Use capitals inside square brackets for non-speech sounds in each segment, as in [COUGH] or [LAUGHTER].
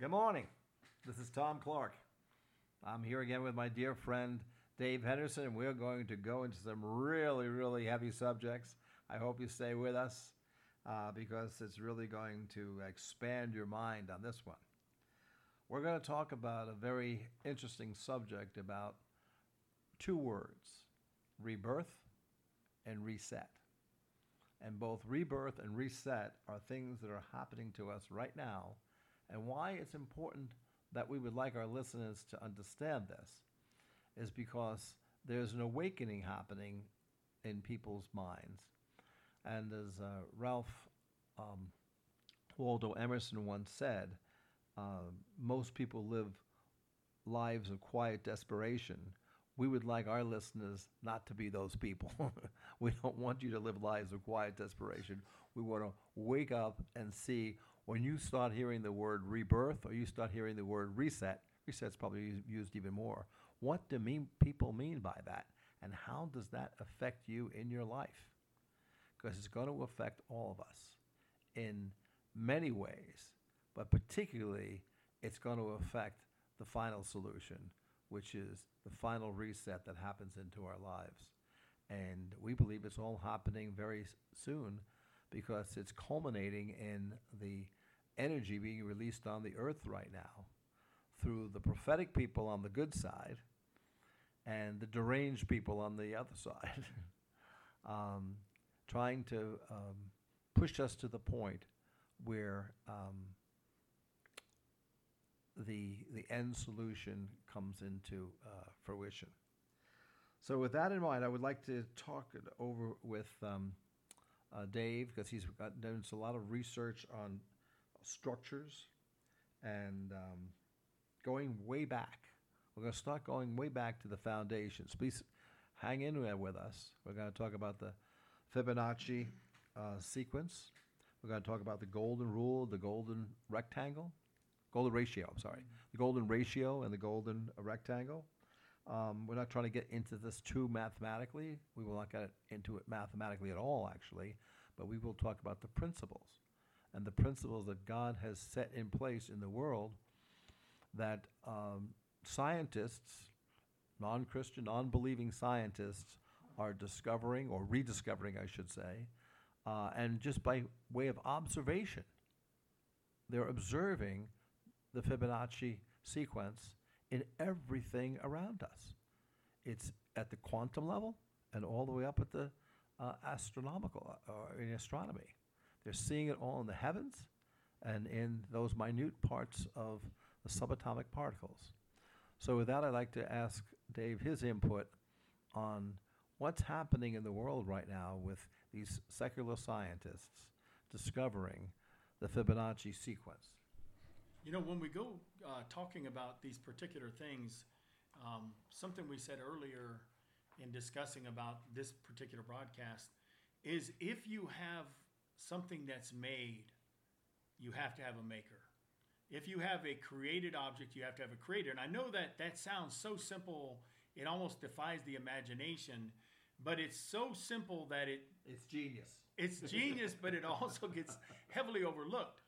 Good morning. This is Tom Clark. I'm here again with my dear friend Dave Henderson, and we're going to go into some really, really heavy subjects. I hope you stay with us uh, because it's really going to expand your mind on this one. We're going to talk about a very interesting subject about two words rebirth and reset. And both rebirth and reset are things that are happening to us right now, and why it's important that we would like our listeners to understand this is because there's an awakening happening in people's minds. And as uh, Ralph um, Waldo Emerson once said, uh, most people live lives of quiet desperation. We would like our listeners not to be those people. [LAUGHS] we don't want you to live lives of quiet desperation. We want to wake up and see when you start hearing the word rebirth or you start hearing the word reset, reset's probably used even more. What do mean, people mean by that? And how does that affect you in your life? Because it's going to affect all of us in many ways, but particularly it's going to affect the final solution, which is the final reset that happens into our lives. And we believe it's all happening very soon because it's culminating in the energy being released on the earth right now through the prophetic people on the good side and the deranged people on the other [LAUGHS] side, um, trying to um, push us to the point where um, the the end solution comes into uh, fruition. So, with that in mind, I would like to talk over with um, uh, Dave because he's got, done a lot of research on structures and um, going way back. We're going to start going way back to the foundations. Please hang in there with us. We're going to talk about the Fibonacci uh, sequence. We're going to talk about the golden rule, the golden rectangle, golden ratio, I'm sorry, the golden ratio and the golden rectangle. Um, we're not trying to get into this too mathematically. We will not get into it mathematically at all, actually, but we will talk about the principles and the principles that God has set in place in the world that um, scientists, non Christian, non believing scientists, are discovering, or rediscovering, I should say, uh, and just by way of observation, they're observing the Fibonacci sequence in everything around us. It's at the quantum level and all the way up at the uh, astronomical, or uh, in astronomy. They're seeing it all in the heavens and in those minute parts of the subatomic particles. So, with that, I'd like to ask Dave his input on what's happening in the world right now with these secular scientists discovering the Fibonacci sequence. You know, when we go uh, talking about these particular things, um, something we said earlier in discussing about this particular broadcast is if you have something that's made, you have to have a maker. If you have a created object, you have to have a creator. And I know that that sounds so simple, it almost defies the imagination, but it's so simple that it it's genius. It's genius, but it also gets [LAUGHS] heavily overlooked.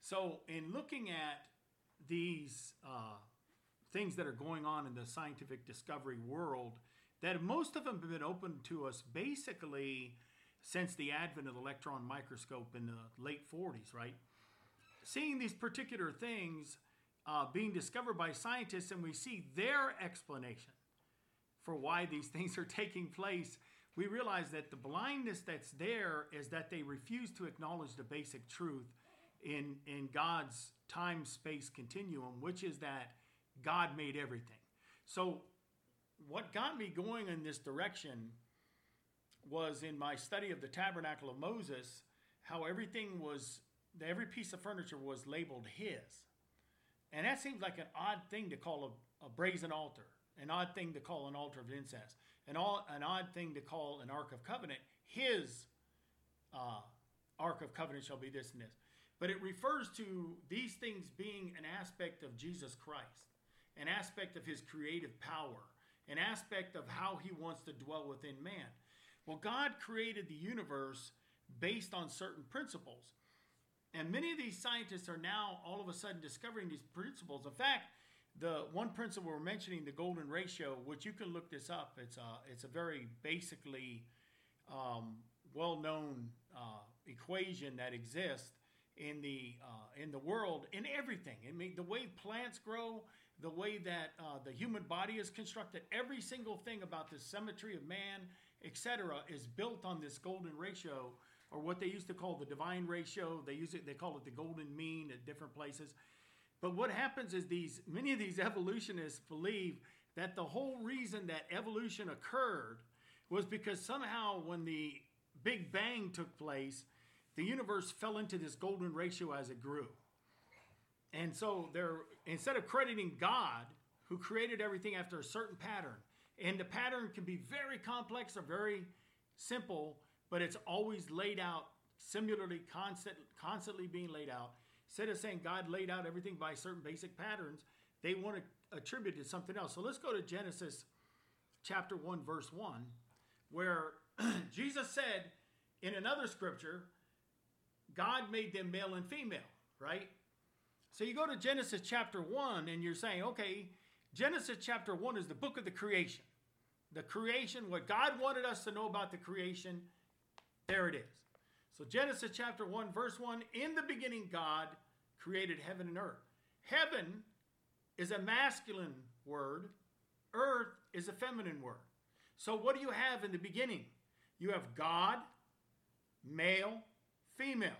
So, in looking at these uh, things that are going on in the scientific discovery world, that most of them have been open to us basically since the advent of the electron microscope in the late 40s, right? Seeing these particular things uh, being discovered by scientists, and we see their explanation for why these [LAUGHS] things are taking place, we realize that the blindness that's there is that they refuse to acknowledge the basic truth in, in God's time space continuum, which is that God made everything. So, what got me going in this direction was in my study of the tabernacle of Moses, how everything was, every piece of furniture was labeled his. And that seems like an odd thing to call a, a brazen altar, an odd thing to call an altar of incense, an, all, an odd thing to call an ark of covenant. His uh, ark of covenant shall be this and this. But it refers to these things being an aspect of Jesus Christ, an aspect of his creative power, an aspect of how he wants to dwell within man. Well, God created the universe based on certain principles. And many of these scientists are now all of a sudden discovering these principles. In fact, the one principle we're mentioning, the golden ratio, which you can look this up. It's a it's a very basically um, well-known uh, equation that exists in the uh, in the world in everything. I mean, the way plants grow, the way that uh, the human body is constructed, every single thing about the symmetry of man, etc., is built on this golden ratio, or what they used to call the divine ratio. They use it. They call it the golden mean at different places. But what happens is these many of these evolutionists believe that the whole reason that evolution occurred was because somehow when the Big Bang took place, the universe fell into this golden ratio as it grew. And so they're instead of crediting God, who created everything after a certain pattern, and the pattern can be very complex or very simple, but it's always laid out similarly, constant, constantly being laid out. Instead of saying God laid out everything by certain basic patterns, they want to attribute it to something else. So let's go to Genesis chapter 1, verse 1, where [CLEARS THROAT] Jesus said in another scripture, God made them male and female, right? So you go to Genesis chapter 1 and you're saying, okay, Genesis chapter 1 is the book of the creation. The creation, what God wanted us to know about the creation, there it is. So Genesis chapter 1, verse 1 In the beginning, God created heaven and earth. Heaven is a masculine word, earth is a feminine word. So what do you have in the beginning? You have God, male, female.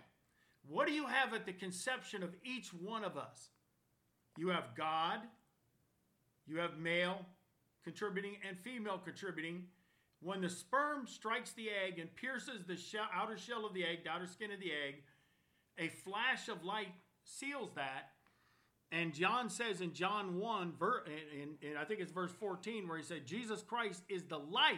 What do you have at the conception of each one of us? You have God, you have male contributing and female contributing. When the sperm strikes the egg and pierces the shell, outer shell of the egg, the outer skin of the egg, a flash of light seals that. And John says in John 1, and I think it's verse 14, where he said, Jesus Christ is the light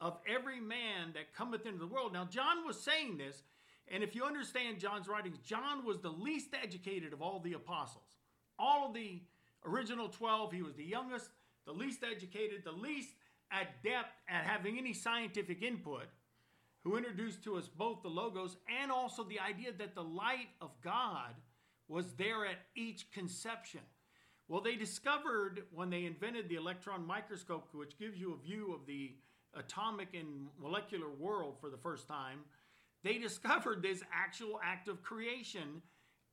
of every man that cometh into the world. Now, John was saying this and if you understand John's writings, John was the least educated of all the apostles. All of the original 12, he was the youngest, the least educated, the least adept at having any scientific input, who introduced to us both the logos and also the idea that the light of God was there at each conception. Well, they discovered when they invented the electron microscope, which gives you a view of the atomic and molecular world for the first time, they [LAUGHS] discovered this actual act of creation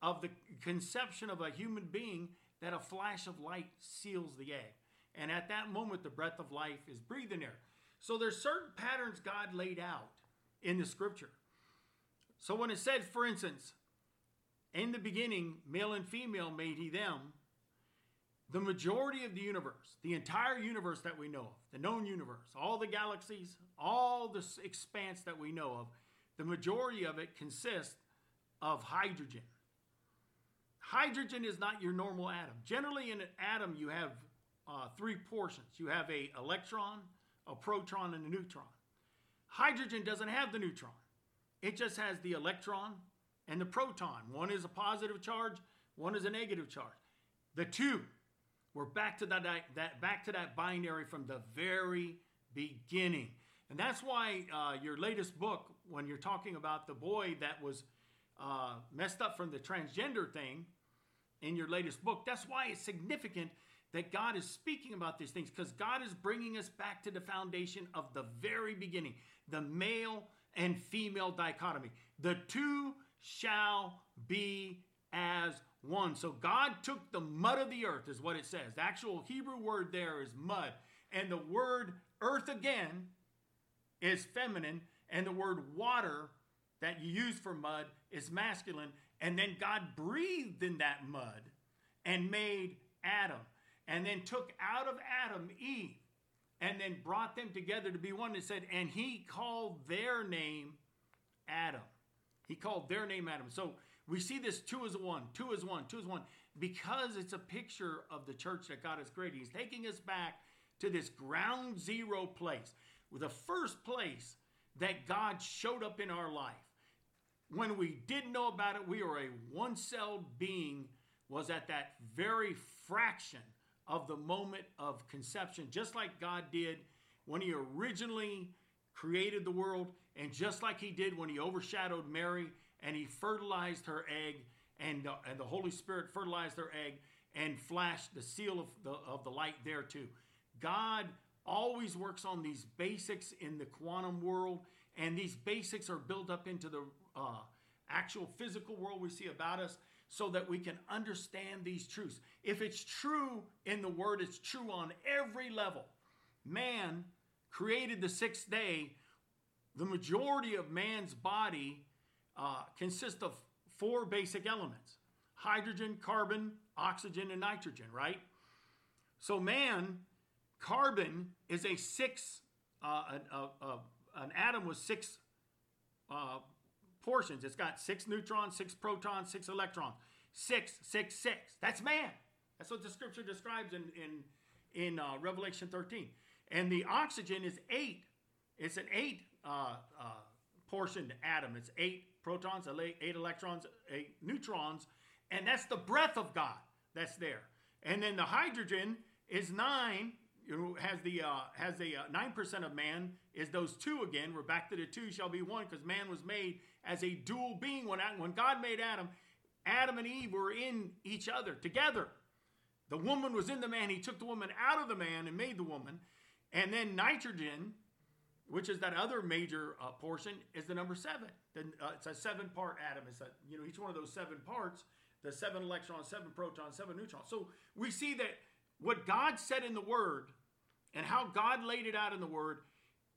of the conception of a human being that a flash of light seals the egg. And at that moment, the breath of life is breathing there. So there's certain patterns God laid out in the scripture. So when it said, for instance, in the beginning, male and female made he them, the majority of the universe, the entire universe that we know of, the known universe, all the galaxies, all the expanse that we know of, the majority of it consists of hydrogen. Hydrogen is not your normal atom. Generally, in an atom, you have uh, three portions. You have a electron, a proton, and a neutron. Hydrogen doesn't have the neutron. It just has the electron and the proton. One is a positive charge, one is a negative charge. The two, we're back to that, that back to that binary from the very beginning. And that's why uh, your latest book, when you're talking about the boy that was uh, messed up from the transgender thing in your latest book, that's why it's significant that God is speaking about these things because God is bringing us back to the foundation of the very beginning the male and female dichotomy. The two shall be as one. So God took the mud of the earth, is what it says. The actual Hebrew word there is mud. And the word earth again is feminine, and the word water that you use for mud is masculine. And then God breathed in that mud and made Adam, and then took out of Adam Eve, and then brought them together to be one. And said, and he called their name Adam. He called their name Adam. So we see this two is one, two is one, two is one, because it's a picture of the church that God has created. He's taking us back to this ground zero place the first place that God showed up in our life. When we didn't know about it, we were a one celled being, was at that very fraction of the moment of conception, just like God did when He originally created the world, and just like He did when He overshadowed Mary and he fertilized her egg, and and the Holy Spirit fertilized her egg and flashed the seal of the, of the light there too. God always works on these basics in the quantum world, and these basics are built up into the uh, actual physical world we see about us so that we can understand these truths. If it's true in the Word, it's true on every level. Man created the sixth day. The majority of man's body uh, consists of four basic elements hydrogen, carbon, oxygen, and nitrogen, right? So, man, carbon is a six, uh, an, uh, uh, an atom with six uh, portions. It's got six neutrons, six protons, six electrons. Six, six, six. That's man. That's what the scripture describes in, in, in uh, Revelation 13. And the oxygen is eight. It's an eight uh, uh, portioned atom. It's eight protons, eight electrons, eight neutrons. And that's the breath of God that's there. And then the hydrogen is nine has the uh, has the uh, nine percent of man is those two again. We're back to the two shall be one because man was made as a dual being. When when God made Adam, Adam and Eve were in each other together. The woman was in the man. He took the woman out of the man and made the woman. And then nitrogen, which is that other major uh, portion, is the number seven. Then uh, it's a seven-part atom. It's a, you know each one of those seven parts, the seven electrons, seven protons, seven neutrons. So we see that what God said in the Word and how God laid it out in the Word,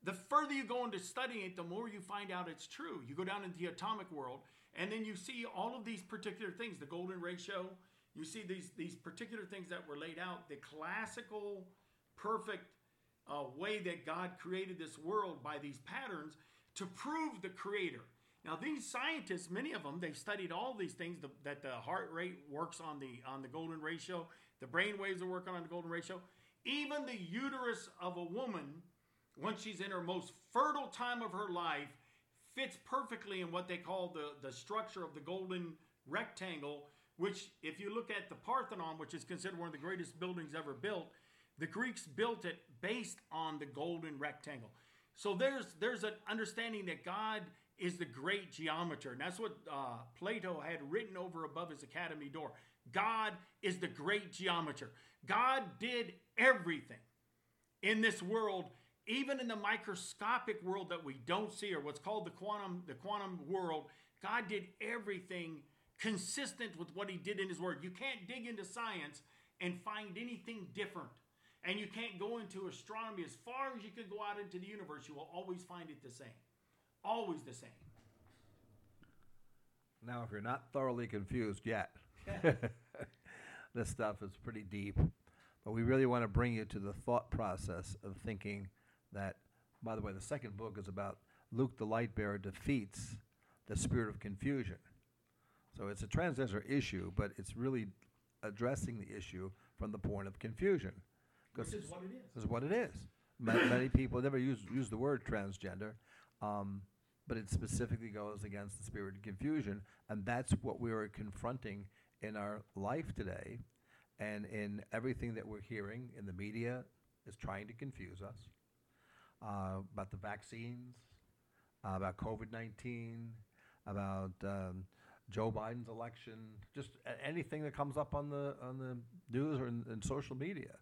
the further you go into studying it, the more you find out it's true. You go down into the atomic world, and then you see all of these particular things the golden ratio, you see these, these particular things that were laid out, the classical, perfect uh, way that God created this world by these patterns to prove the creator. Now, these scientists, many of them, they've studied all these things the, that the heart rate works on the on the golden ratio, the brain waves are working on the golden ratio. Even the uterus of a woman, once she's in her most fertile time of her life, fits perfectly in what they call the, the structure of the golden rectangle, which, if you look at the Parthenon, which is considered one of the greatest buildings ever built, the Greeks built it based on the golden rectangle. So there's there's an understanding that God is the great geometer, and that's what uh, Plato had written over above his academy door. God is the great geometer. God did everything in this world, even in the microscopic world that we don't see, or what's called the quantum, the quantum world. God did everything consistent with what He did in His Word. You can't dig into science and find anything different. And you can't go into astronomy as far as you can go out into the universe. You will always find it the same. Always the same. Now, if you're not thoroughly confused yet, [LAUGHS] [LAUGHS] this stuff is pretty deep. But we really want to bring you to the thought process of thinking that, by the way, the second book is about Luke the light bearer defeats the spirit of confusion. So it's a transgender issue, but it's really addressing the issue from the point of confusion. This is what it is. This is what it is. many, many people never use use the word transgender, um, but it specifically goes against the spirit of confusion, and that's what we are confronting in our life today and in everything that we're hearing in the media is trying to confuse us uh, about the vaccines, uh, about COVID 19, about um, Joe Biden's election, just anything that comes up on the, on the news or in, in social media.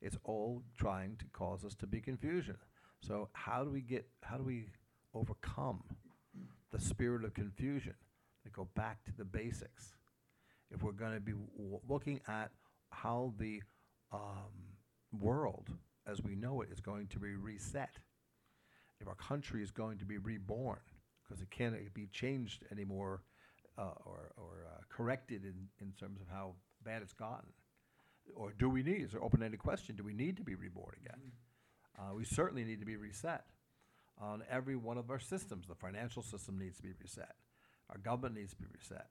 It's all trying to cause us to be confusion. So how do we get, how do we overcome the spirit of confusion? To go back to the basics if we're going to be w- looking at how the um, world as we know it is going to be reset, if our country is going to be reborn, because it can't be changed anymore uh, or, or uh, corrected in, in terms of how bad it's gotten. Or do we need, it's an open ended question, do we need to be reborn again? Mm-hmm. Uh, we certainly need to be reset on every one of our systems. The financial system needs to be reset, our government needs to be reset.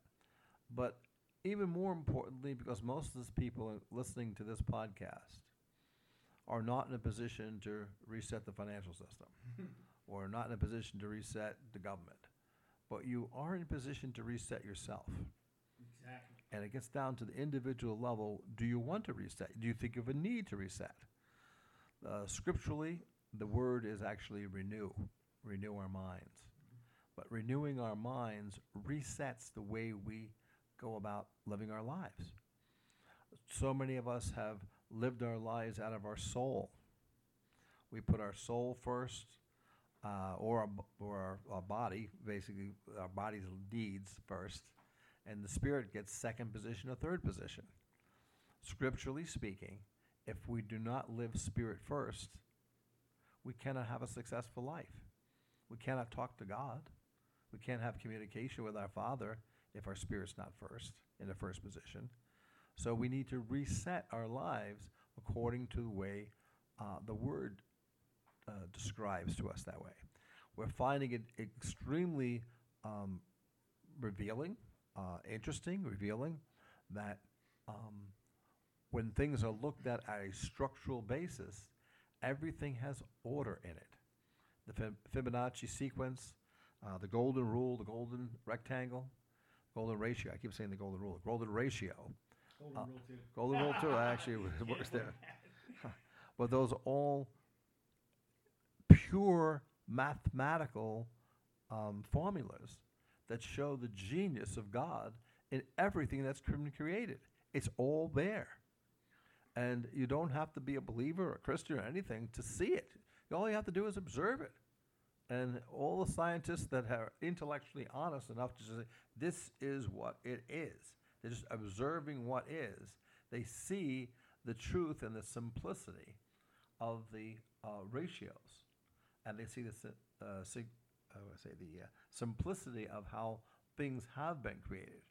But even more importantly, because most of the people listening to this podcast are not in a position to reset the financial system [LAUGHS] or not in a position to reset the government, but you are in a position to reset yourself. Exactly. And it gets down to the individual level. Do you want to reset? Do you think of a need to reset? Uh, scripturally, the word is actually renew, renew our minds. But renewing our minds resets the way we go about living our lives. So many of us have lived our lives out of our soul. We put our soul first, uh, or, our, or our, our body, basically, our body's deeds first, and the spirit gets second position or third position. Scripturally speaking, if we do not live spirit first, we cannot have a successful life. We cannot talk to God. We can't have communication with our Father if our spirit's not first, in the first position. So we need to reset our lives according to the way uh, the Word uh, describes to us that way. We're finding it extremely um, revealing, uh, interesting, revealing that um, when things are looked at at a structural basis, everything has order in it. The Fibonacci sequence, uh, the golden rule, the golden rectangle, golden ratio. I keep saying the golden rule, golden ratio. Golden Uh, rule too. Golden rule too. Actually, it works there. But those are all pure mathematical um, formulas that show the genius of God in everything that's been created. It's all there. And you don't have to be a believer or a Christian or anything to see it. All you have to do is observe it. And all the scientists that are intellectually honest enough to say, this is what it is, they're just observing what is. They see the truth and the simplicity of the uh, ratios. And they see the, uh, sig- I say the uh, simplicity of how things have been created.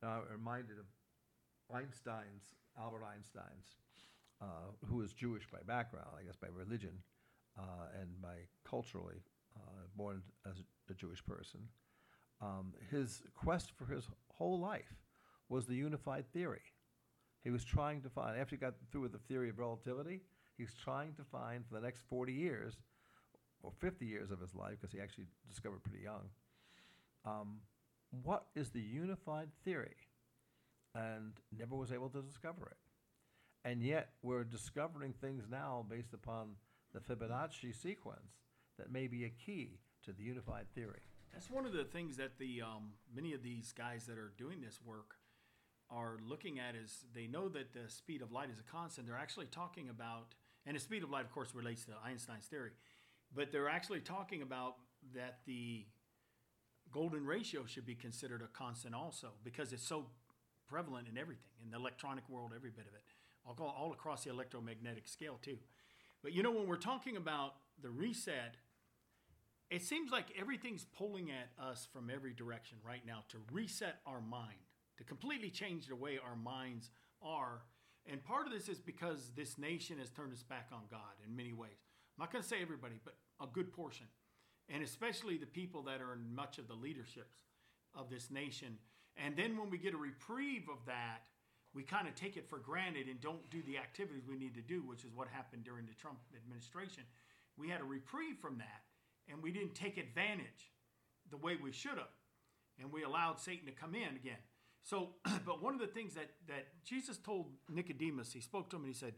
Now, I'm reminded of Einstein's, Albert Einstein's, uh, who is Jewish by background, I guess by religion, uh, and by culturally uh, born as a Jewish person. Um, his quest for his whole life was the unified theory. He was trying to find, after he got through with the theory of relativity, he was trying to find for the next 40 years, or 50 years of his life, because he actually discovered pretty young, um, what is the unified theory? And never was able to discover it. And yet, we're discovering things now based upon the Fibonacci sequence that may be a key to the unified theory. That's one of the things that the um, many of these guys that are doing this work are looking at is they know that the speed of light is a constant. They're actually talking about, and the speed of light, of course, relates to Einstein's theory, but they're actually talking about that the golden ratio should be considered a constant also because it's so prevalent in everything in the electronic world, every bit of it, all, all across the electromagnetic scale too. But you know, when we're talking about the reset, it seems like everything's pulling at us from every direction right now to reset our mind, to completely change the way our minds are. And part of this is because this nation has turned its back on God in many ways. I'm not going to say everybody, but a good portion. And especially the people that are in much of the leaderships of this nation. And then when we get a reprieve of that, we kind of take it for granted and don't do the activities we need to do, which is what happened during the Trump administration. We had a reprieve from that and we didn't take advantage the way we should have and we allowed satan to come in again. So [CLEARS THROAT] but one of the things that that jesus told nicodemus he spoke to him and he said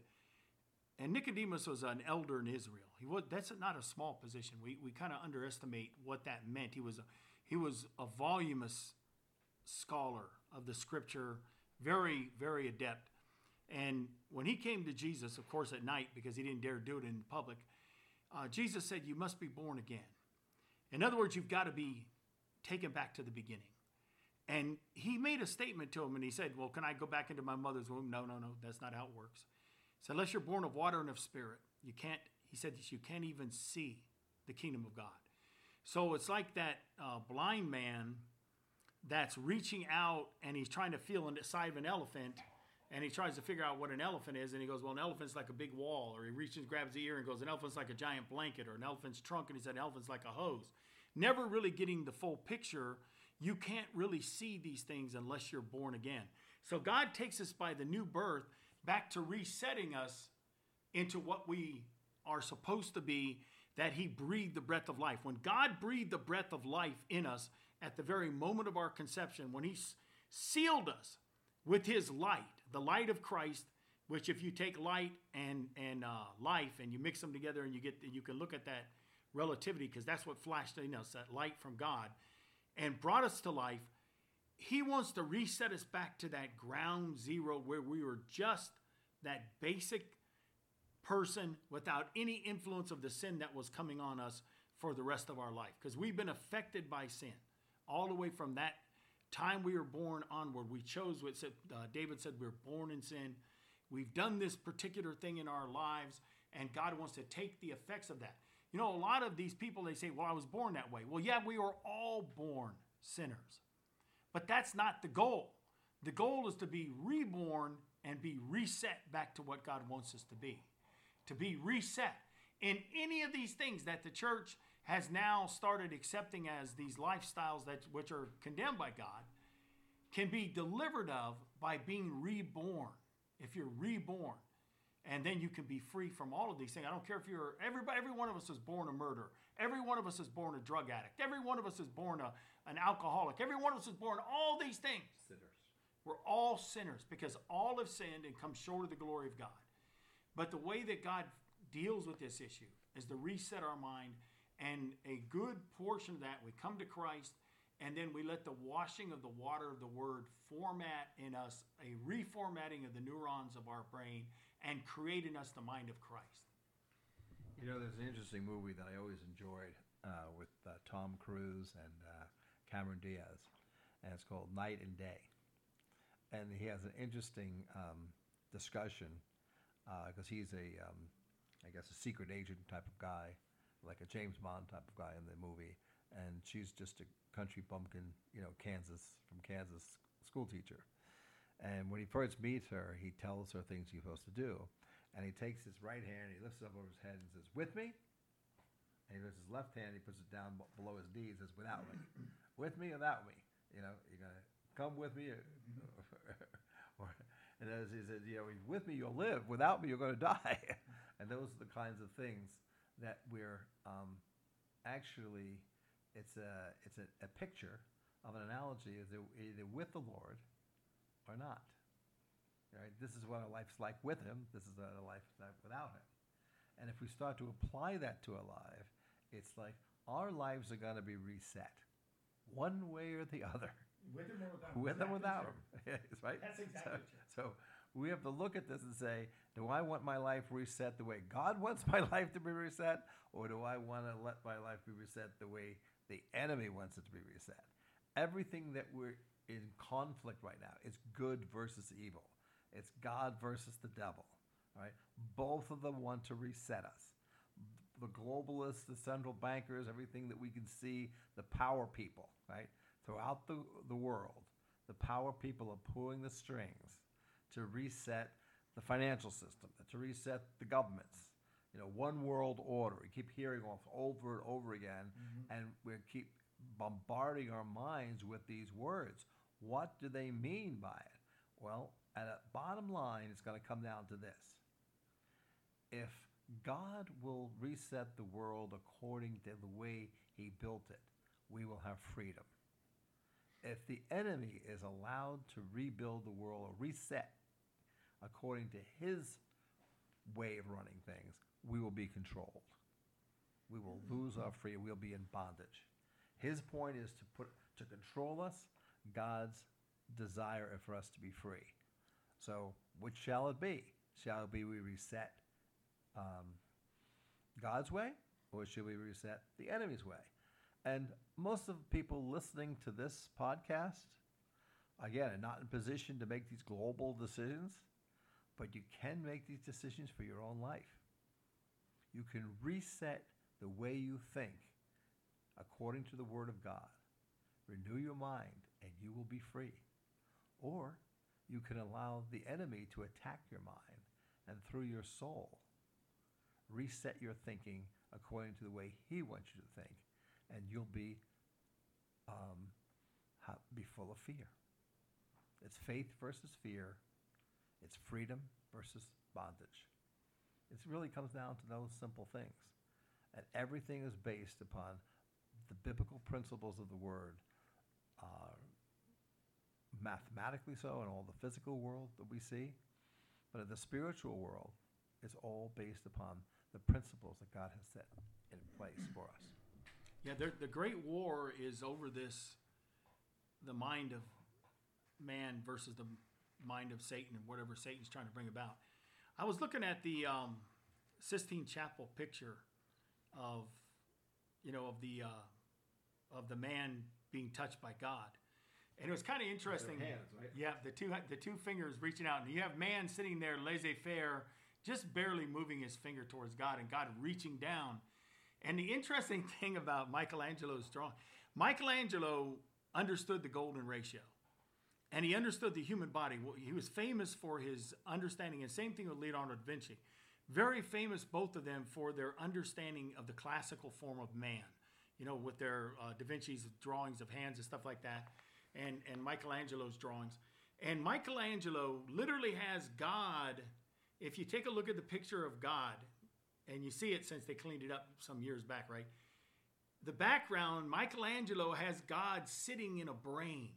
and nicodemus was an elder in israel. He was that's not a small position. We, we kind of underestimate what that meant. He was a, he was a voluminous scholar of the scripture very very adept. And when he came to jesus of course at night because he didn't dare do it in public uh, Jesus said, You must be born again. In other words, you've got to be taken back to the beginning. And he made a statement to him and he said, Well, can I go back into my mother's womb? No, no, no, that's not how it works. He said, Unless you're born of water and of spirit, you can't, he said, you can't even see the kingdom of God. So it's like that uh, blind man that's reaching out and he's trying to feel inside of an elephant and he tries to figure out what an elephant is, and he goes, "Well, an elephant's like a big wall." Or he reaches, grabs the ear, and goes, "An elephant's like a giant blanket," or an elephant's trunk, and he said, "An elephant's like a hose." Never really getting the full picture. You can't really see these things unless you're born again. So God takes us by the new birth back to resetting us into what we are supposed to be. That He breathed the breath of life. When God breathed the breath of life in us at the very moment of our conception, when He sealed us with His light the light of Christ, which if you take light and and uh, life and you mix them together and you get you can look at that relativity, because that's what flashed in us that light from God and brought us to life. He wants to reset us back to that ground zero where we were just that basic person without any influence of the sin that was coming on us for the rest of our life. Because we've been affected by sin all the way from that time we were born onward. We chose what said, uh, David said, we we're born in sin. We've done this particular thing in our lives, and God wants to take the effects of that. You know, a lot of these people, they say, well, I was born that way. Well, yeah, we were all born sinners. But that's not the goal. The goal is to be reborn and be reset back to what God wants us to be. To be reset. In any of these things that the church has now started accepting as these lifestyles that which are condemned by God can be delivered of by being reborn. If you're reborn, and then you can be free from all of these things. I don't care if you're everybody. Every one of us is born a murderer. Every one of us is born a drug addict. Every one of us is born a, an alcoholic. Every one of us is born all these things. Sinners. We're all sinners because all have sinned and come short of the glory of God. But the way that God deals with this issue is to reset our mind and a good portion of that, we come to Christ, and then we let the washing of the water of the Word format in us a reformatting of the neurons of our brain and create in us the mind of Christ. You know, there's an interesting movie that I always enjoyed uh, with uh, Tom Cruise and uh, Cameron Diaz, and it's called Knight and Day. And he has an interesting um, discussion because uh, he's a, um, I guess, a secret agent type of guy like a James Bond type of guy in the movie, and she's just a country bumpkin, you know, Kansas from Kansas school teacher. And when he first meets her, he tells her things he's supposed to do, and he takes his right hand, he lifts it up over his head and says, "With me." And he lifts his left hand, he puts it down below his knees, and says, "Without me, [CLEARS THROAT] with me, without me." You know, you're gonna come with me, [LAUGHS] or, and as he says, you know, with me you'll live. Without me, you're to [LAUGHS] die. and those are the kinds of things that we're um, actually it's a it's a, a, picture of an analogy is either with the Lord or not. Right? This is what our life's like with Him. This is what our life's like without Him. And if we start to apply that to our life, it's like our lives are going to be reset, one way or the other. With him or without him. With exactly without him. [LAUGHS] yes, right. That's exactly so, so we have to look at this and say, do I want my life reset the way God [LAUGHS] wants my life to be reset, or do I want to let my life be reset the way the enemy wants it to be reset? Everything that we're in conflict right now is good versus evil. It's God versus the devil. Right? Both of them want to reset us. The globalists, the central bankers, everything that we can see, the power people, right? Throughout the, the world, the power people are pulling the strings to reset the financial system, to reset the governments. You know, one world order. We keep hearing off over and over again, mm-hmm. and we keep bombarding our minds with these words. What do they mean by it? Well, at a bottom line, it's going to come down to this. If God will reset the world according to the way He built it, we will have freedom. If the enemy is allowed to rebuild the world or reset according to his way of running things, we will be controlled. We will lose our freedom. We'll be in bondage. His point is to put to control us. God's desire is for us to be free. So, which shall it be? Shall it be we reset um, God's way, or should we reset the enemy's way? And most of the people listening to this podcast, again, are not in position to make these global decisions. But you can make these decisions for your own life. You can reset the way you think according to the Word of God. Renew your mind and you will be free. Or you can allow the enemy to attack your mind and through your soul reset your thinking according to the way he wants you to think and you'll be um, be full of fear. It's faith versus fear it's freedom versus bondage. It really comes down to those simple things. And everything is based upon the biblical principles of the word, uh, mathematically so in all the physical world that we see. But in the spiritual world, it's all based upon the principles that God has set. in place for us. Yeah, the, the great war is over this, the mind of man versus the mind of Satan and whatever Satan's trying to bring about. I was looking at the um, Sistine Chapel picture of, you know, of the uh, of the man being touched by God, and it was kind of interesting. hands, right? Yeah, the two the two fingers reaching out, and you have man sitting there laissez-faire, just barely moving his finger towards God, and God reaching down. And the interesting [LAUGHS] thing about Michelangelo's drawing, Michelangelo understood the golden ratio and he understood the human body. He was famous for his understanding, and same thing with Leonardo da Vinci. Very famous, both of them, for their understanding of the classical form of man. You know, with their uh, Da Vinci's drawings of hands and stuff like that, and and Michelangelo's drawings. And Michelangelo literally has God. If you take a look at the picture of God, and you see it since they cleaned it up some years back, right? The background, Michelangelo has God sitting in a brain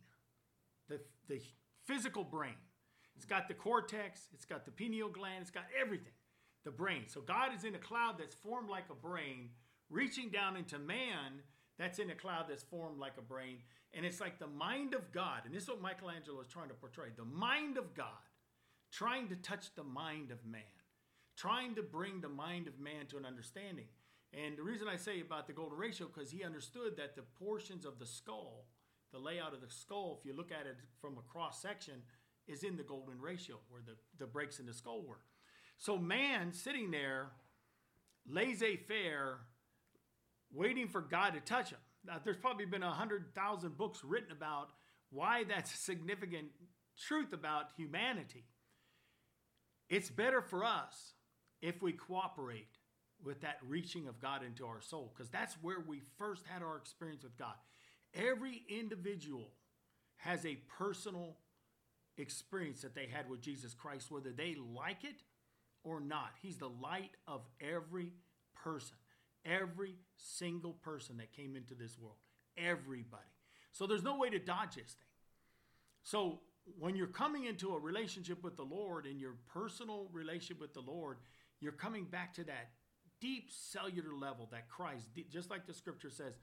the, the physical brain. It's got the cortex, it's got the pineal gland, it's got everything. The brain. So God is in a cloud that's formed like a brain, reaching down into man that's in a cloud that's formed like a brain. And it's like the mind of God. And this is what Michelangelo is trying to portray the mind of God, trying to touch the mind of man, trying to bring the mind of man to an understanding. And the reason I say about the golden ratio, because he understood that the portions of the skull the layout of the skull, if you look at it from a cross section, is in the golden ratio where the, the breaks in the skull were. So man sitting there, laissez faire, waiting for God to touch him. Now, there's probably been a hundred thousand books written about why that's a significant truth about humanity. It's better for us if we cooperate with that reaching of God into our soul, because that's where we first had our experience with God. Every individual has a personal experience that they had with Jesus Christ, whether they like it or not. He's the light of every person, every single person that came into this world, everybody. So there's no way to dodge this thing. So when you're coming into a relationship with the Lord and your personal relationship with the Lord, you're coming back to that deep cellular level that Christ, just like the scripture says,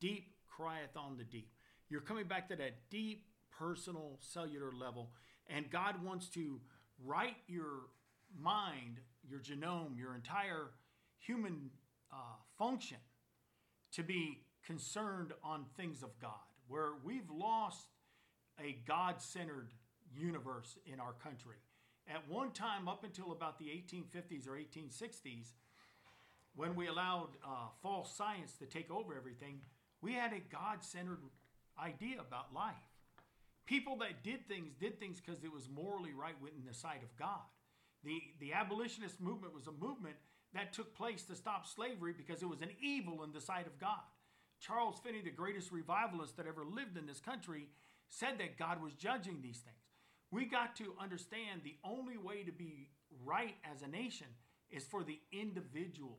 deep crieth on the deep. You're coming back to that deep personal cellular level, and God wants to write your mind, your genome, your entire human uh, function to be concerned on things of God, where we've lost a God centered universe in our country. At one time, up until about the 1850s or 1860s, when we allowed uh, false science to take over everything, we had a God centered idea about life. People that did things did things because it was morally right within the sight of God. The, the abolitionist movement was a movement that took place to stop slavery because it was an evil in the sight of God. Charles Finney, the greatest revivalist that ever lived in this country, said that God was judging these things. We got to understand the only way to be right as a nation is for the individuals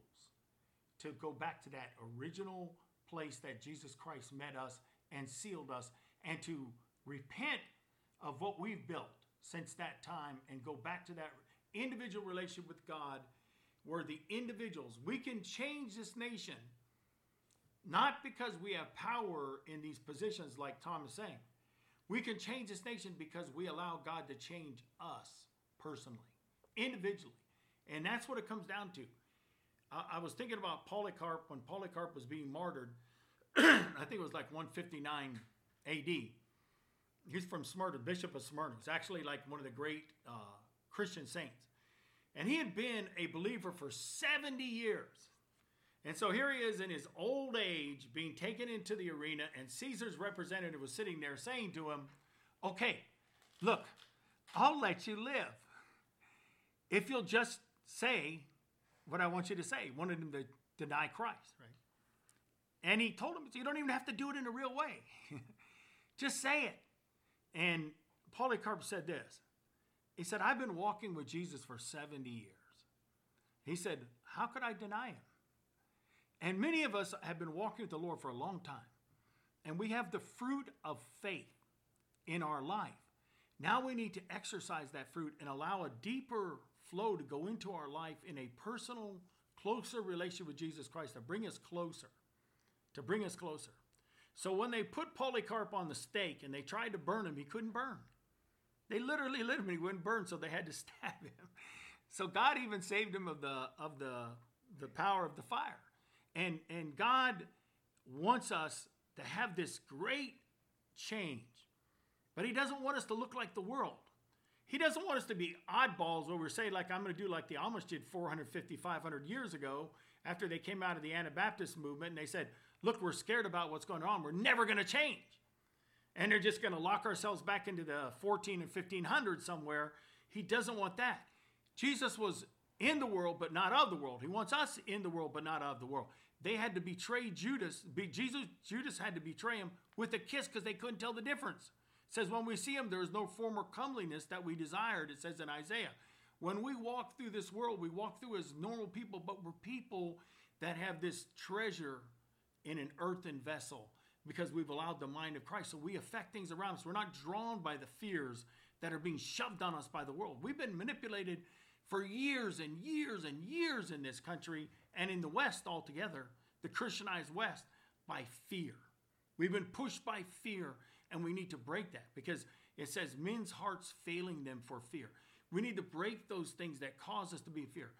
to go back to that original place that Jesus Christ met us and sealed us, and to repent of what we've built since that time and go back to that individual relationship with God where the individuals, we can change this nation not because we have power in these positions like Tom is saying. We can change this nation because we allow God to change us personally, individually. And that's what it comes down to. I, was thinking about Polycarp when Polycarp was being martyred. [CLEARS THROAT] I think it was like 159 AD. He's from Smyrna, Bishop of Smyrna. He's actually like one of the great uh, Christian saints. And he had been a believer for 70 years. And so here he is in his old age being taken into the arena, and Caesar's representative was sitting there saying to him, Okay, look, I'll let you live if you'll just say what I want you to say. Wanted him to deny Christ, right? And he told him, You don't even have to do it in a real way, [LAUGHS] just say it. And Polycarp said this He said, I've been walking with Jesus for 70 years. He said, How could I deny him? And many of us have been walking with the Lord for a long time, and we have the fruit of faith in our life. Now we need to exercise that fruit and allow a deeper flow to go into our life in a personal, closer relationship with Jesus Christ, to bring us closer, to bring us closer. So when they put Polycarp on the stake and they tried to burn him, he couldn't burn. They literally lit him he wouldn't burn, so they had to [LAUGHS] stab him. So God even saved him of the of the the power of the fire. And and God wants us to have this great change. But he doesn't want us to look like the world. He doesn't want us to be oddballs where we're saying, like, I'm going to do like the Amish did 450, 500 years ago after they came out of the Anabaptist movement and they said, Look, we're scared about what's going on. We're never going to change. And they're just going to lock ourselves back into the 14 and 1500 somewhere. He doesn't want that. Jesus was in the world, but not of the world. He wants us in the world, but not of the world. They had to betray Judas. Be, Jesus, Judas had to betray him with a kiss because they couldn't tell the difference. Says, when we see him, there is no former comeliness that we desired, it says in Isaiah. When we walk through this world, we walk through as normal people, but we're people that have this treasure in an earthen vessel because we've allowed the mind of Christ. So we affect things around us. We're not drawn by the fears that are being shoved on us by the world. We've been manipulated for years and years and years in this country and in the West altogether, the Christianized West, by fear. We've been pushed by fear, and we need to break that because it says men's hearts failing them for fear. We need to break those things that cause us to be in fear.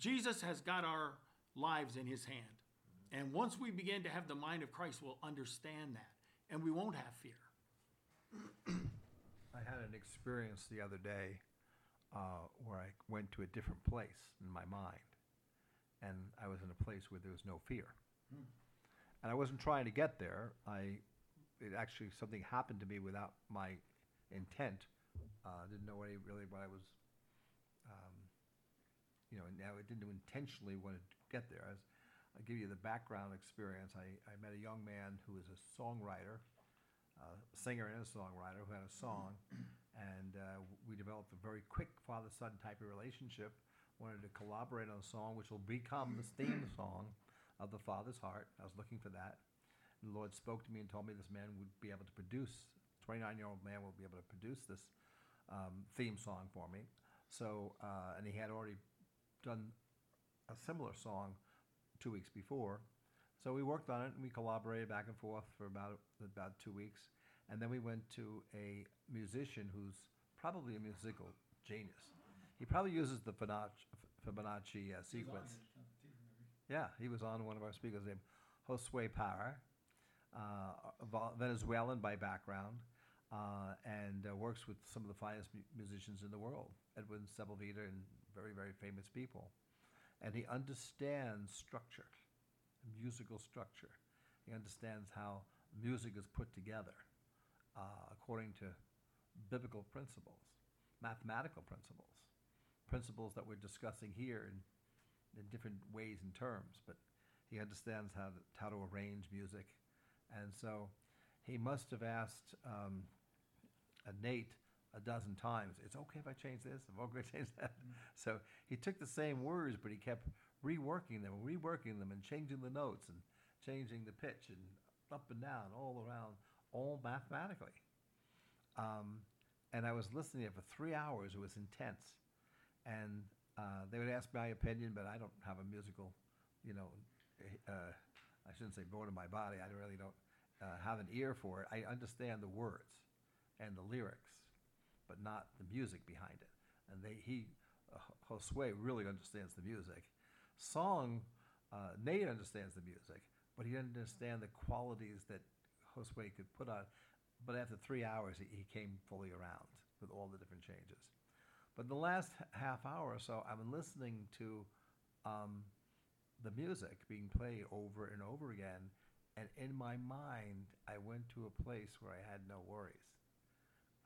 Jesus has got our lives in his hand. And once we begin to have the mind of Christ, we'll understand that and we won't have fear. [CLEARS THROAT] I had an experience the other day uh, where I went to a different place in my mind, and I was in a place where there was no fear. And I wasn't trying to get there. I, it actually something happened to me without my intent. Uh, didn't know any, really what I was, um, you know. Now I didn't intentionally want to get there. I was, I'll give you the background experience. I, I met a young man who was a songwriter, uh, singer and a songwriter who had a song, and uh, we developed a very quick father-son type of relationship. Wanted to collaborate on a song which will become the theme song of the Father's heart. I was looking for that. The Lord spoke to me and told me this man would be able to produce. 29-year-old man will be able to produce this um, theme song for me. So, uh, and he had already done a similar song two weeks before. So we worked on it and we collaborated back and forth for about about two weeks, and then we went to a musician who's probably a musical genius. He probably uses the Fibonacci, Fibonacci uh, sequence. Yeah, he was on one of our speakers named Josue Parra, Venezuelan by background, uh, and uh, works with some of the finest mu- musicians in the world, Edwin Sepulveda and very, very famous people and he understands structure, musical structure. He understands how music is put together uh, according to biblical principles, mathematical principles, principles that we're discussing here in, in different ways and terms. But he understands how to, how to arrange music, and so he must have asked um, Nate a dozen times. It's okay if I change this. I'm okay if I change that. Mm-hmm. So he took the same words, but he kept reworking them, reworking them, and changing the notes and changing the pitch and up and down, all around, all mathematically. Um, and I was listening to it for three hours. It was intense, and uh, they would ask my opinion, but I don't have a musical, you know, uh, I shouldn't say bone in my body. I really don't uh, have an ear for it. I understand the words and the lyrics but not the music behind it. And they, he, uh, Josue really understands the music. Song, uh, Nate understands the music, but he didn't understand the qualities that Josue could put on. But after three hours, he, he came fully around with all the different changes. But the last half hour or so, I've been listening to um, the music being played over and over again. And in my mind, I went to a place where I had no worries.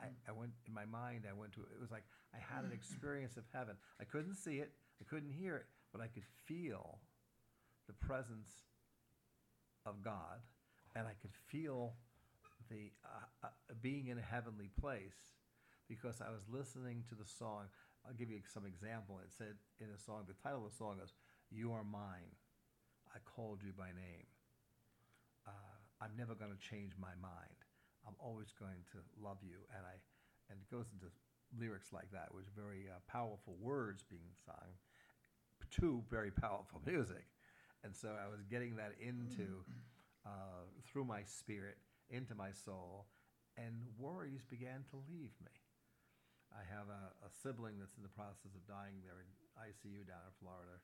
I, I went in my mind. I went to it was like I had an [LAUGHS] experience of heaven. I couldn't see it, I couldn't hear it, but I could feel the presence of God, and I could feel the uh, uh, being in a heavenly place because I was listening to the song. I'll give you some example. It said in the song, the title of the song is "You Are Mine." I called you by name. Uh, I'm never going to change my mind. I'm always going to love you. And I, and it goes into lyrics like that, which are very uh, powerful words being sung. to very powerful [LAUGHS] music. And so I was getting that into, uh, through my spirit, into my soul, and worries began to leave me. I have a, a sibling that's in the process of dying there in ICU down in Florida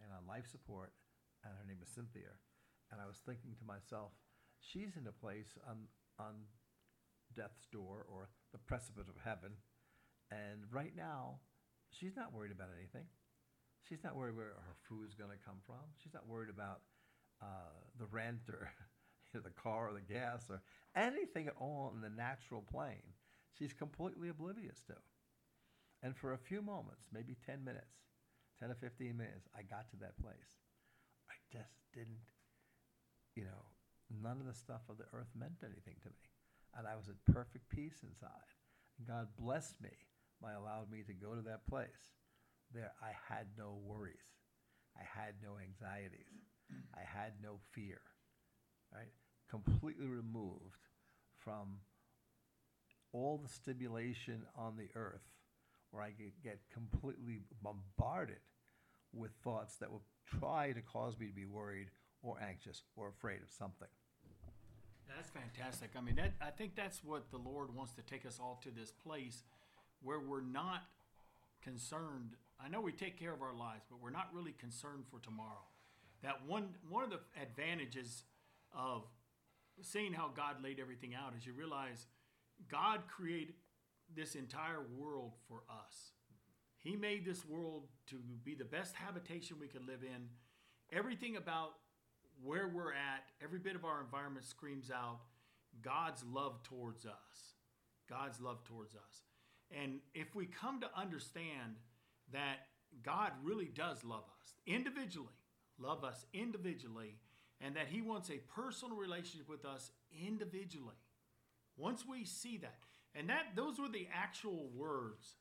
and on life support, and her name is Cynthia. And I was thinking to myself, she's in a place on, on death's door or the precipice of heaven, and right now, she's not worried about anything. She's not worried where her food's going to come from. She's not worried about uh, the rent or [LAUGHS] the car or the gas or anything at all in the natural plane. She's completely oblivious to. And for a few moments, maybe 10 minutes, 10 or 15 minutes, I got to that place. I just didn't, you know, none of the stuff of the earth meant anything to me. And I was at perfect peace inside. And God blessed me by allowing me to go to that place. There, I had no worries. I had no anxieties. I had no fear, right? Completely removed from all the stimulation on the earth where I could get completely bombarded with thoughts that would try to cause me to be worried or anxious or afraid of something. That's fantastic. I mean, that I think that's what the Lord wants to take us all to this place where we're not concerned. I know we take care of our lives, but we're not really concerned for tomorrow. That one one of the advantages of seeing how God laid everything out is you realize God created this entire world for us. He made this world to be the best habitation we could live in. Everything about where we're at, every bit of our environment screams out God's love towards us. God's love towards us. And if we come to understand that God really does love us individually, love us individually, and that He wants a personal relationship with us individually. Once we see that, and that those were the actual words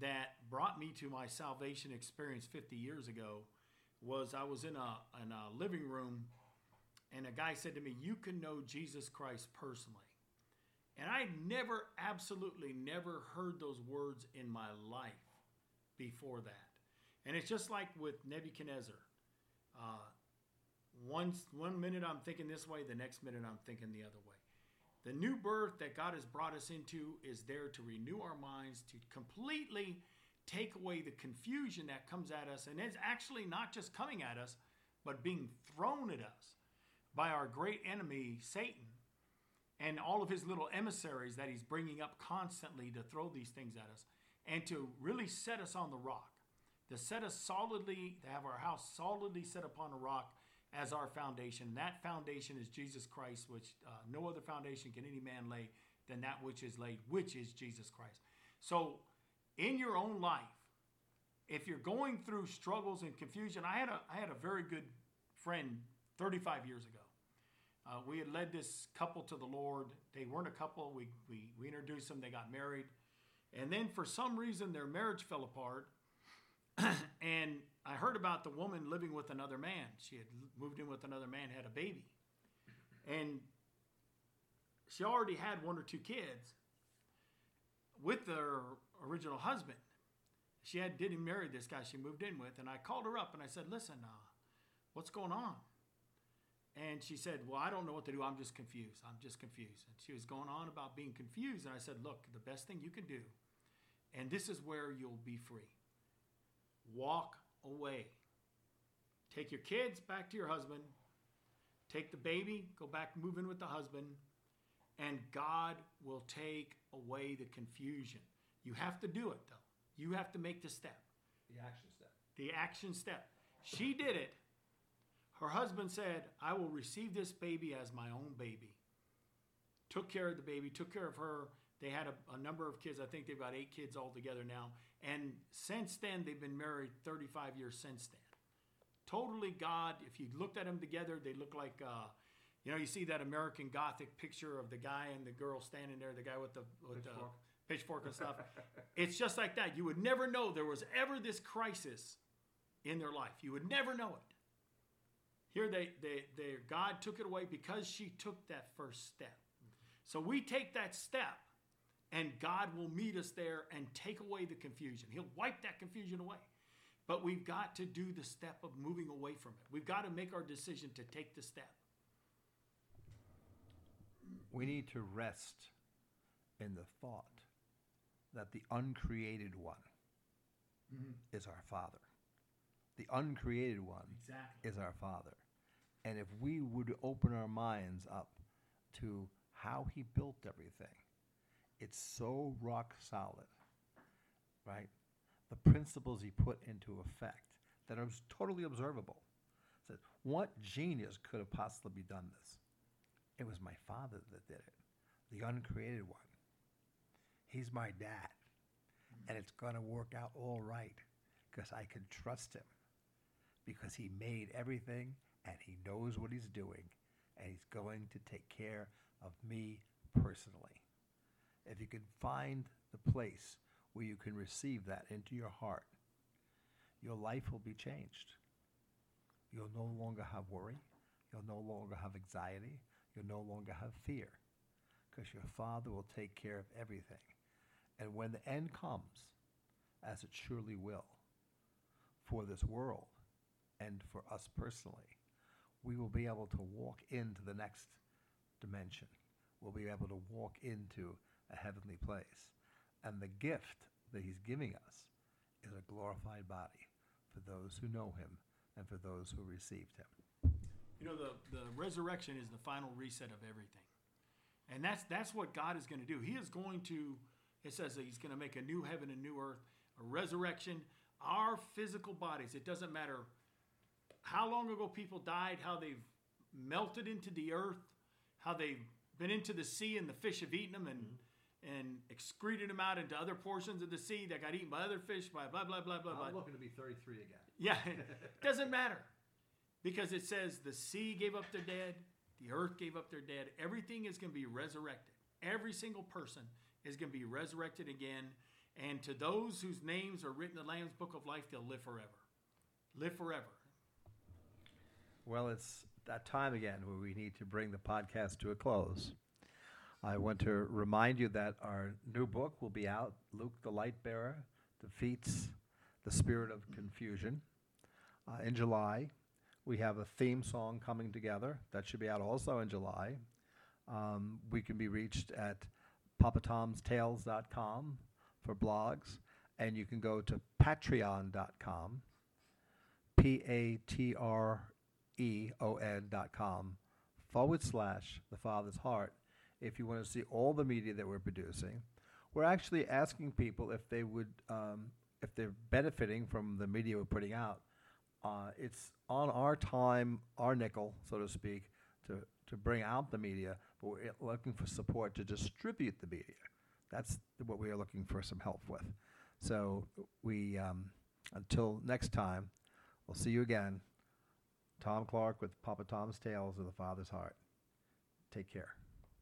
that brought me to my salvation experience 50 years ago was I was in a in a living room and a guy said to me, "You can know Jesus Christ personally." And I never absolutely never heard those words in my life before that. And it's just like with Nebuchadnezzar. Uh, once one minute I'm thinking this way, the next minute I'm thinking the other way. The new birth that God has brought us into is there to renew our minds, to completely take away the confusion that comes at us. And it's actually not just coming at us, but being thrown at us by our great enemy, Satan, and all of his little emissaries that he's bringing up constantly to throw these things at us, and to really set us on the rock, to set us solidly, to have our house solidly set upon a rock as our foundation. That foundation is Jesus Christ, which uh, no other foundation can any man lay than that which is laid, which is Jesus Christ. So, in your own life, if you're going through struggles and confusion, I had a I had a very good friend 35 years ago. Uh, we had led this couple to the Lord. They weren't a couple. We, we, we introduced them. They got married. And then for some reason, their marriage fell apart. [CLEARS THROAT] and I heard about the woman living with another man. She had moved in with another man, had a baby. And she already had one or two kids with her original husband. She had didn't marry this guy she moved in with, and I called her up and I said, "Listen, uh, what's going on?" And she said, "Well, I don't know what to do. I'm just confused. I'm just confused." And she was going on about being confused, and I said, "Look, the best thing you can do, and this is where you'll be free. Walk away. Take your kids back to your husband. Take the baby, go back, move in with the husband, and God will take away the confusion. You have to do it, though. You have to make the step, The action step. the action step. She did it. Her husband said, I will receive this baby as my own baby. Took care of the baby, took care of her. They had a, a number of kids. I think they've got eight kids altogether now. And since then, they've been married 35 years since then. Totally God. If you looked at them together, they look like, uh, you know, you see that American Gothic picture of the guy and the girl standing there, the guy with the, with the Pitchfork. pitchfork and stuff. [LAUGHS] it's just like that. You would never know there was ever this crisis in their life. You would never know it. Here, they, they, they, God took it away because she took that first step. So we take that step, and God will meet us there and take away the confusion. He'll wipe that confusion away. But we've got to do the step of moving away from it. We've got to make our decision to take the step. We need to rest in the thought that the uncreated one mm-hmm. is our Father. The uncreated one Exactly. is our Father. And if we would open our minds up to how He built everything, it's so rock solid, right? The principles He put into effect that are totally observable. Said, what genius could have possibly done this? It was my Father that did it, the uncreated one. He's my dad. And it's going to work out all right because I can trust him because he made everything and he knows what he's doing and he's going to take care of me personally. If you can find the place where you can receive that into your heart, your life will be changed. You'll no longer have worry. You'll no longer have anxiety. You'll no longer have fear because your Father will take care of everything. And when the end comes, as it surely will, for this world and for us personally, we will be able to walk into the next dimension. We'll be able to walk into a heavenly place. And the gift that He's giving us is a glorified body for those who know Him and for those who received Him. You know, the, the resurrection is the final reset of everything. And that's that's what God is going to do. He is going to, it says that He's going to make a new heaven and new earth, a resurrection. Our physical bodies, it doesn't matter how long ago people died, how they've melted into the earth, how they've been into the sea and the fish have eaten them and mm-hmm. And excreted them out into other portions of the sea that got eaten by other fish, by blah blah blah blah blah. I'm looking to be 33 again. [LAUGHS] Yeah, it doesn't matter. Because it says the sea gave up their dead, the earth gave up their dead. Everything is going to be resurrected. Every single person is going to be resurrected again. And to those whose names are written in the Lamb's book of life, they'll live forever. Live forever. Well, it's that time again where we need to bring the podcast to a close. I want to remind you that our new book will be out. Luke the Light Bearer defeats the spirit of confusion uh, in July. We have a theme song coming together that should be out also in July. Um, we can be reached at papatomstales.com for blogs, and you can go to patreon.com, P A T R E O N dot com forward slash the Father's Heart if you want to see all the media that we're producing. We're actually asking people if they would, um, if they're benefiting from the media we're putting out. Uh, it's on our time, our nickel, so to speak, to, to bring out the media, but we're looking for support to distribute the media. That's what we are looking for some help with. So we, um, until next time, we'll see you again. Tom Clark with Papa Tom's Tales of the Father's Heart. Take care.